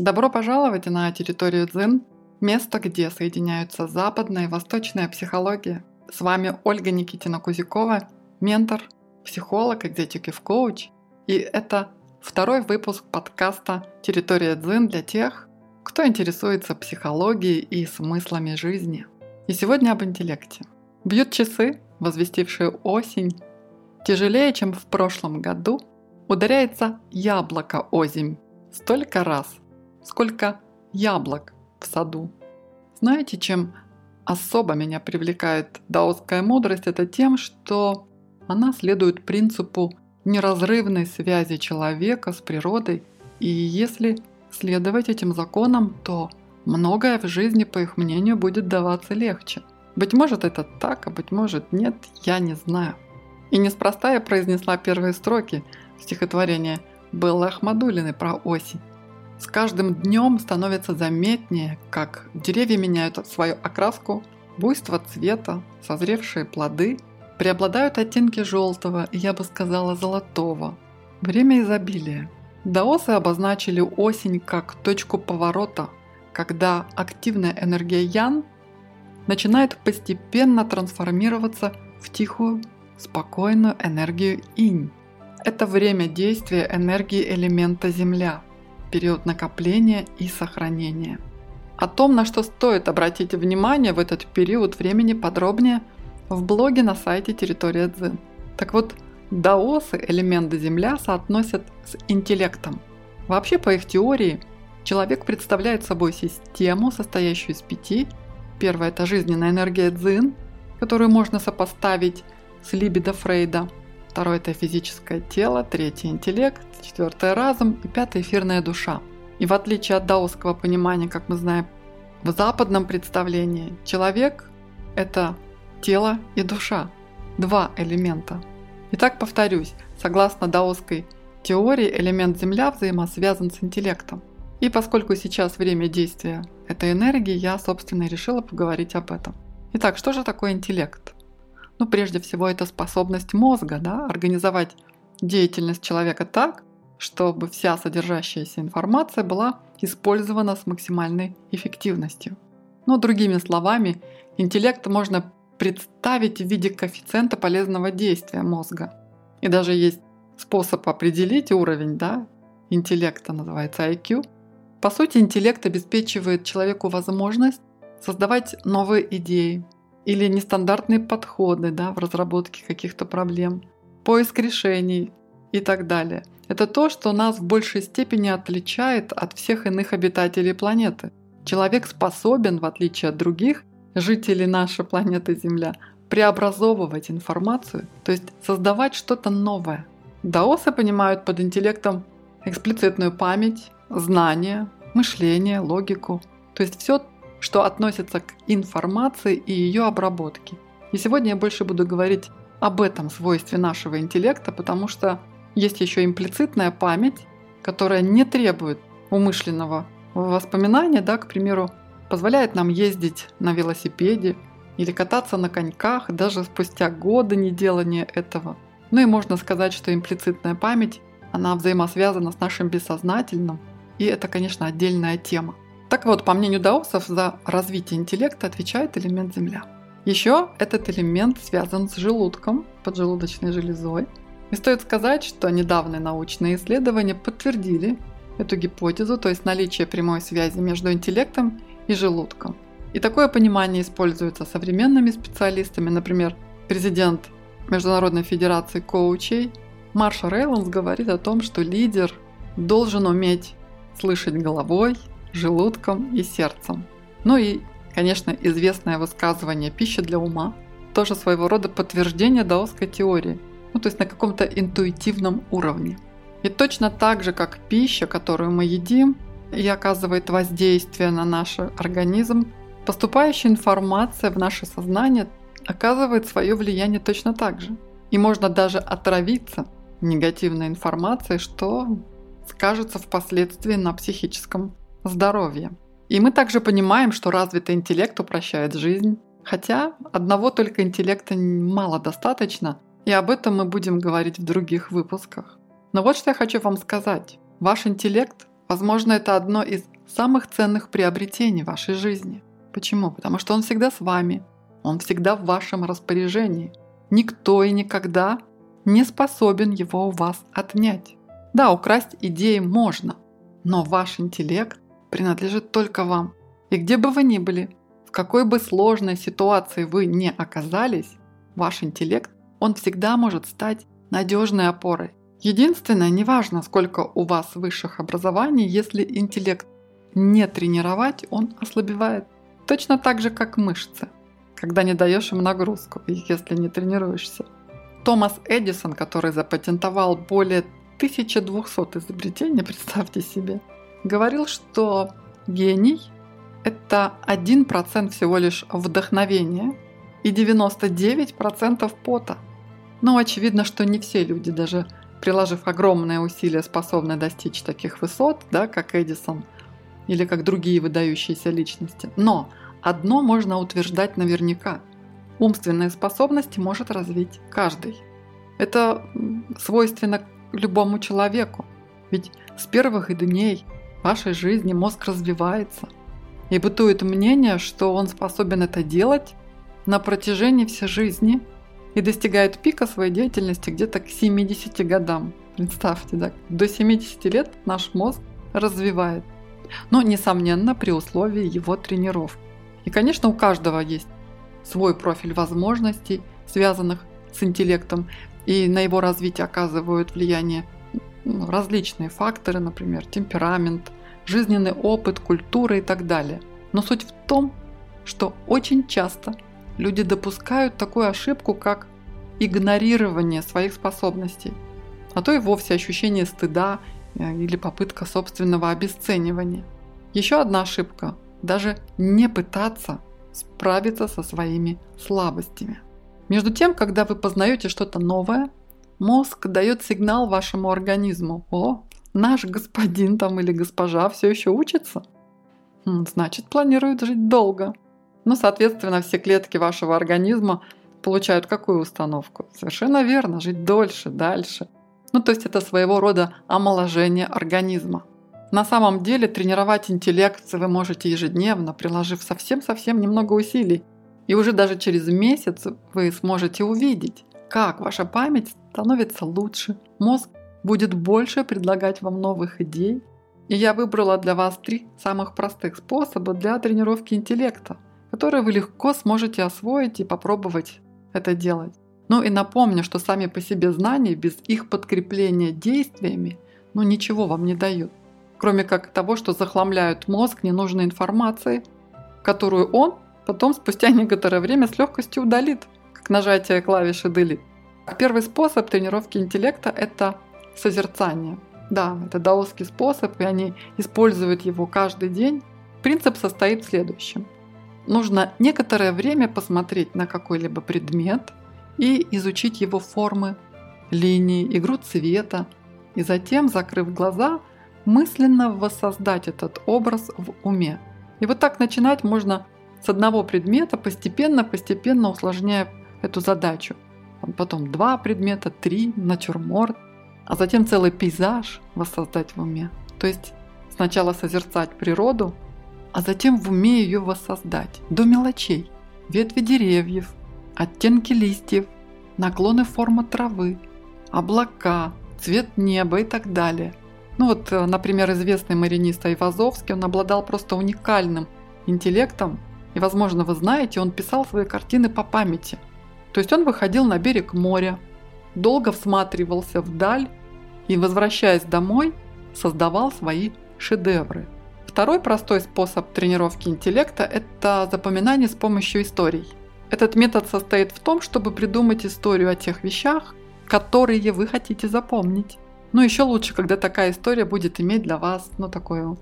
Добро пожаловать на территорию Дзин, место, где соединяются западная и восточная психология. С вами Ольга Никитина Кузякова, ментор, психолог, экзекутив коуч. И это второй выпуск подкаста «Территория Дзин» для тех, кто интересуется психологией и смыслами жизни. И сегодня об интеллекте. Бьют часы, возвестившие осень. Тяжелее, чем в прошлом году, ударяется яблоко озимь. Столько раз, сколько яблок в саду. Знаете, чем особо меня привлекает даосская мудрость? Это тем, что она следует принципу неразрывной связи человека с природой, и если следовать этим законам, то многое в жизни, по их мнению, будет даваться легче. Быть может это так, а быть может нет, я не знаю. И неспроста я произнесла первые строки стихотворения Беллы Ахмадулиной про осень. С каждым днем становится заметнее, как деревья меняют свою окраску, буйство цвета, созревшие плоды, преобладают оттенки желтого и, я бы сказала, золотого. Время изобилия. Даосы обозначили осень как точку поворота, когда активная энергия Ян начинает постепенно трансформироваться в тихую, спокойную энергию Инь. Это время действия энергии элемента Земля – период накопления и сохранения. О том, на что стоит обратить внимание в этот период времени подробнее в блоге на сайте Территория Дзин. Так вот, даосы элементы Земля соотносят с интеллектом. Вообще, по их теории, человек представляет собой систему, состоящую из пяти. Первая – это жизненная энергия Дзин, которую можно сопоставить с либидо Фрейда – Второе – это физическое тело, третье – интеллект, четвертое – разум и пятое – эфирная душа. И в отличие от даосского понимания, как мы знаем, в западном представлении человек – это тело и душа, два элемента. Итак, повторюсь, согласно даосской теории, элемент Земля взаимосвязан с интеллектом. И поскольку сейчас время действия этой энергии, я, собственно, решила поговорить об этом. Итак, что же такое интеллект? Ну, прежде всего, это способность мозга да, организовать деятельность человека так, чтобы вся содержащаяся информация была использована с максимальной эффективностью. Но другими словами, интеллект можно представить в виде коэффициента полезного действия мозга. И даже есть способ определить уровень да, интеллекта, называется IQ. По сути, интеллект обеспечивает человеку возможность создавать новые идеи, или нестандартные подходы да, в разработке каких-то проблем, поиск решений и так далее. Это то, что нас в большей степени отличает от всех иных обитателей планеты. Человек способен, в отличие от других жителей нашей планеты Земля, преобразовывать информацию, то есть создавать что-то новое. Даосы понимают под интеллектом эксплицитную память, знания, мышление, логику, то есть все что относится к информации и ее обработке. И сегодня я больше буду говорить об этом свойстве нашего интеллекта, потому что есть еще имплицитная память, которая не требует умышленного воспоминания, да, к примеру, позволяет нам ездить на велосипеде или кататься на коньках даже спустя годы неделания этого. Ну и можно сказать, что имплицитная память, она взаимосвязана с нашим бессознательным, и это, конечно, отдельная тема. Так вот, по мнению даосов, за развитие интеллекта отвечает элемент Земля. Еще этот элемент связан с желудком, поджелудочной железой. И стоит сказать, что недавние научные исследования подтвердили эту гипотезу, то есть наличие прямой связи между интеллектом и желудком. И такое понимание используется современными специалистами, например, президент Международной Федерации коучей Марша Рейландс говорит о том, что лидер должен уметь слышать головой, желудком и сердцем. Ну и, конечно, известное высказывание «пища для ума» тоже своего рода подтверждение даосской теории, ну то есть на каком-то интуитивном уровне. И точно так же, как пища, которую мы едим, и оказывает воздействие на наш организм, поступающая информация в наше сознание оказывает свое влияние точно так же. И можно даже отравиться негативной информацией, что скажется впоследствии на психическом здоровье. И мы также понимаем, что развитый интеллект упрощает жизнь. Хотя одного только интеллекта мало достаточно, и об этом мы будем говорить в других выпусках. Но вот что я хочу вам сказать. Ваш интеллект Возможно, это одно из самых ценных приобретений вашей жизни. Почему? Потому что он всегда с вами, он всегда в вашем распоряжении. Никто и никогда не способен его у вас отнять. Да, украсть идеи можно, но ваш интеллект принадлежит только вам. И где бы вы ни были, в какой бы сложной ситуации вы не оказались, ваш интеллект, он всегда может стать надежной опорой. Единственное, неважно, сколько у вас высших образований, если интеллект не тренировать, он ослабевает. Точно так же, как мышцы, когда не даешь им нагрузку, если не тренируешься. Томас Эдисон, который запатентовал более 1200 изобретений, представьте себе, говорил, что гений – это 1% всего лишь вдохновения и 99% пота. Но очевидно, что не все люди, даже приложив огромные усилия, способны достичь таких высот, да, как Эдисон или как другие выдающиеся личности. Но одно можно утверждать наверняка. Умственные способности может развить каждый. Это свойственно любому человеку. Ведь с первых дней вашей жизни мозг развивается. И бытует мнение, что он способен это делать на протяжении всей жизни и достигает пика своей деятельности где-то к 70 годам. Представьте, да, до 70 лет наш мозг развивает. Но, несомненно, при условии его тренировки. И, конечно, у каждого есть свой профиль возможностей, связанных с интеллектом, и на его развитие оказывают влияние ну, различные факторы, например, темперамент, жизненный опыт, культура и так далее. Но суть в том, что очень часто люди допускают такую ошибку, как игнорирование своих способностей, а то и вовсе ощущение стыда э, или попытка собственного обесценивания. Еще одна ошибка – даже не пытаться справиться со своими слабостями. Между тем, когда вы познаете что-то новое, мозг дает сигнал вашему организму. О, наш господин там или госпожа все еще учится. Значит, планирует жить долго. Ну, соответственно, все клетки вашего организма получают какую установку? Совершенно верно, жить дольше, дальше. Ну, то есть это своего рода омоложение организма. На самом деле тренировать интеллект вы можете ежедневно, приложив совсем-совсем немного усилий. И уже даже через месяц вы сможете увидеть, как ваша память становится лучше, мозг будет больше предлагать вам новых идей. И я выбрала для вас три самых простых способа для тренировки интеллекта, которые вы легко сможете освоить и попробовать это делать. Ну и напомню, что сами по себе знания без их подкрепления действиями ну ничего вам не дают. Кроме как того, что захламляют мозг ненужной информацией, которую он потом спустя некоторое время с легкостью удалит, как нажатие клавиши Delete. Первый способ тренировки интеллекта – это созерцание. Да, это даосский способ, и они используют его каждый день. Принцип состоит в следующем. Нужно некоторое время посмотреть на какой-либо предмет и изучить его формы, линии, игру цвета, и затем, закрыв глаза, мысленно воссоздать этот образ в уме. И вот так начинать можно с одного предмета, постепенно-постепенно усложняя эту задачу. Потом два предмета, три, натюрморт, а затем целый пейзаж воссоздать в уме. То есть сначала созерцать природу, а затем в уме ее воссоздать до мелочей. Ветви деревьев, оттенки листьев, наклоны формы травы, облака, цвет неба и так далее. Ну вот, э, например, известный маринист Айвазовский, он обладал просто уникальным интеллектом и, возможно, вы знаете, он писал свои картины по памяти. То есть он выходил на берег моря, долго всматривался вдаль и, возвращаясь домой, создавал свои шедевры. Второй простой способ тренировки интеллекта – это запоминание с помощью историй. Этот метод состоит в том, чтобы придумать историю о тех вещах, которые вы хотите запомнить. Ну, еще лучше, когда такая история будет иметь для вас, ну, такую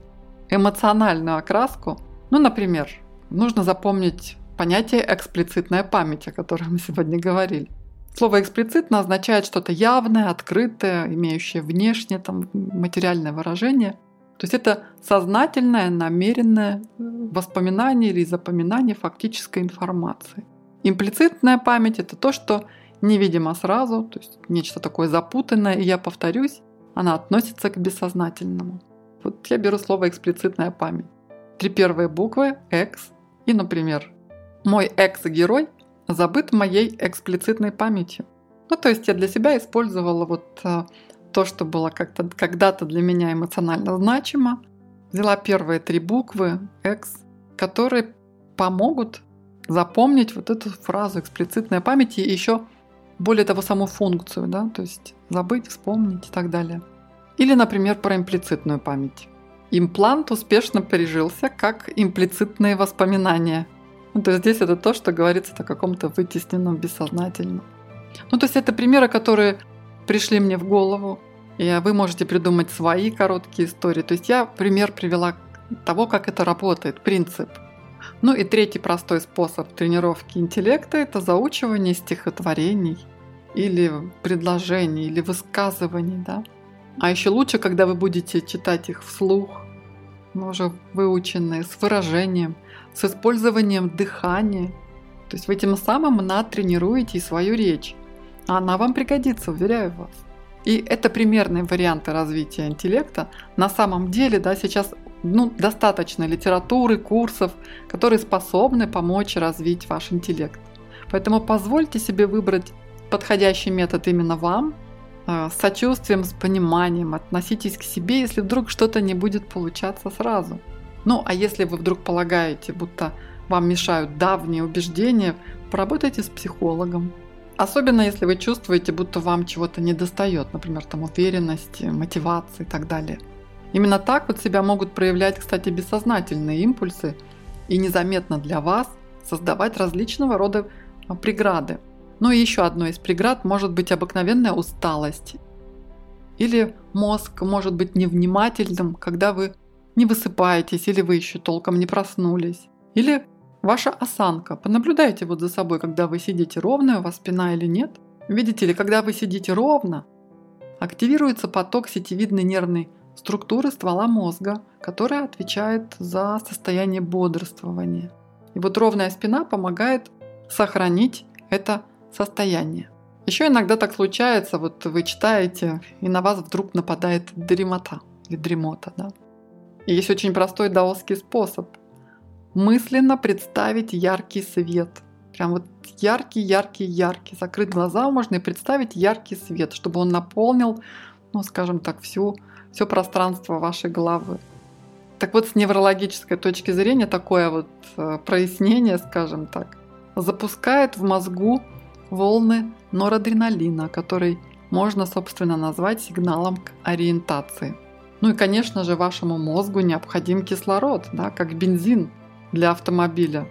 эмоциональную окраску. Ну, например, нужно запомнить понятие эксплицитная память, о котором мы сегодня говорили. Слово эксплицитно означает что-то явное, открытое, имеющее внешнее там, материальное выражение. То есть это сознательное, намеренное воспоминание или запоминание фактической информации. Имплицитная память – это то, что невидимо сразу, то есть нечто такое запутанное, и я повторюсь, она относится к бессознательному. Вот я беру слово «эксплицитная память». Три первые буквы – «экс» и, например, «мой экс-герой забыт моей эксплицитной памятью». Ну, то есть я для себя использовала вот э, то, что было как-то когда-то для меня эмоционально значимо. Взяла первые три буквы «экс», которые помогут запомнить вот эту фразу эксплицитная память и еще более того саму функцию, да, то есть забыть, вспомнить и так далее. Или, например, про имплицитную память. Имплант успешно пережился как имплицитные воспоминания. Ну, то есть здесь это то, что говорится о каком-то вытесненном бессознательном. Ну, то есть это примеры, которые пришли мне в голову, и вы можете придумать свои короткие истории. То есть я пример привела того, как это работает, принцип. Ну и третий простой способ тренировки интеллекта – это заучивание стихотворений или предложений, или высказываний, да. А еще лучше, когда вы будете читать их вслух, ну, уже выученные, с выражением, с использованием дыхания. То есть вы тем самым натренируете свою речь. А она вам пригодится, уверяю вас. И это примерные варианты развития интеллекта. На самом деле, да, сейчас ну, достаточно литературы, курсов, которые способны помочь развить ваш интеллект. Поэтому позвольте себе выбрать подходящий метод именно вам – Э, с сочувствием, с пониманием относитесь к себе, если вдруг что-то не будет получаться сразу. Ну, а если вы вдруг полагаете, будто вам мешают давние убеждения, поработайте с психологом. Особенно если вы чувствуете, будто вам чего-то недостает, например, там уверенности, мотивации и так далее. Именно так вот себя могут проявлять, кстати, бессознательные импульсы и незаметно для вас создавать различного рода преграды. Ну и еще одной из преград может быть обыкновенная усталость. Или мозг может быть невнимательным, когда вы не высыпаетесь или вы еще толком не проснулись. Или ваша осанка. Понаблюдайте вот за собой, когда вы сидите ровно, у вас спина или нет. Видите ли, когда вы сидите ровно, активируется поток сетевидной нервной структуры ствола мозга, которая отвечает за состояние бодрствования. И вот ровная спина помогает сохранить это состояние. Еще иногда так случается, вот вы читаете, и на вас вдруг нападает дремота или дремота. Да? Есть очень простой даосский способ. Мысленно представить яркий свет. Прям вот яркий, яркий, яркий. Закрыть глаза можно и представить яркий свет, чтобы он наполнил, ну, скажем так, всю, все пространство вашей головы. Так вот, с неврологической точки зрения, такое вот э, прояснение, скажем так, запускает в мозгу волны норадреналина, который можно, собственно, назвать сигналом к ориентации. Ну и, конечно же, вашему мозгу необходим кислород, да, как бензин для автомобиля.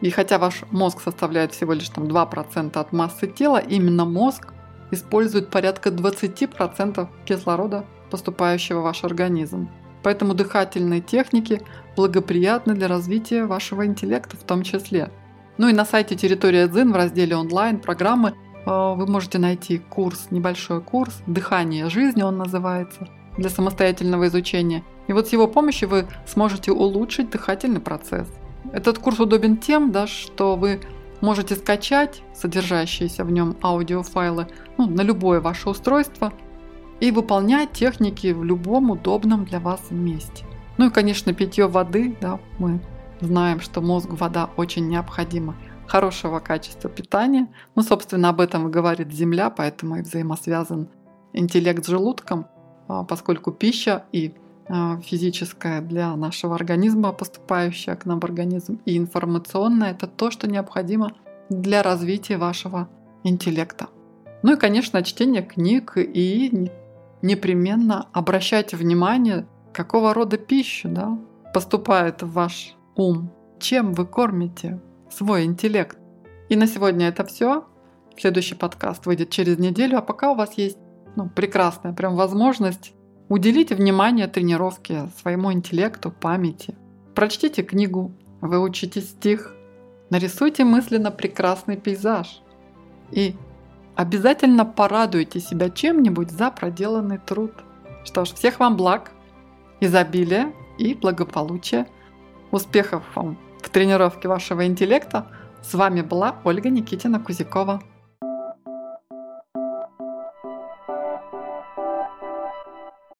И хотя ваш мозг составляет всего лишь там, 2% от массы тела, именно мозг использует порядка 20% кислорода, поступающего в ваш организм. Поэтому дыхательные техники благоприятны для развития вашего интеллекта в том числе – ну и на сайте Территория Дзин в разделе онлайн программы э, вы можете найти курс, небольшой курс «Дыхание жизни» он называется, для самостоятельного изучения. И вот с его помощью вы сможете улучшить дыхательный процесс. Этот курс удобен тем, да, что вы можете скачать содержащиеся в нем аудиофайлы ну, на любое ваше устройство и выполнять техники в любом удобном для вас месте. Ну и, конечно, питье воды, да, мы знаем, что мозгу вода очень необходима, хорошего качества питания. Ну, собственно, об этом и говорит Земля, поэтому и взаимосвязан интеллект с желудком, поскольку пища и а, физическая для нашего организма, поступающая к нам в организм, и информационная – это то, что необходимо для развития вашего интеллекта. Ну и, конечно, чтение книг и непременно обращайте внимание, какого рода пища да, поступает в ваш ум, чем вы кормите свой интеллект. И на сегодня это все. Следующий подкаст выйдет через неделю, а пока у вас есть ну, прекрасная прям возможность уделить внимание тренировке своему интеллекту, памяти. Прочтите книгу, выучите стих, нарисуйте мысленно прекрасный пейзаж и обязательно порадуйте себя чем-нибудь за проделанный труд. Что ж, всех вам благ, изобилия и благополучия – Успехов вам в тренировке вашего интеллекта. С вами была Ольга Никитина Кузякова.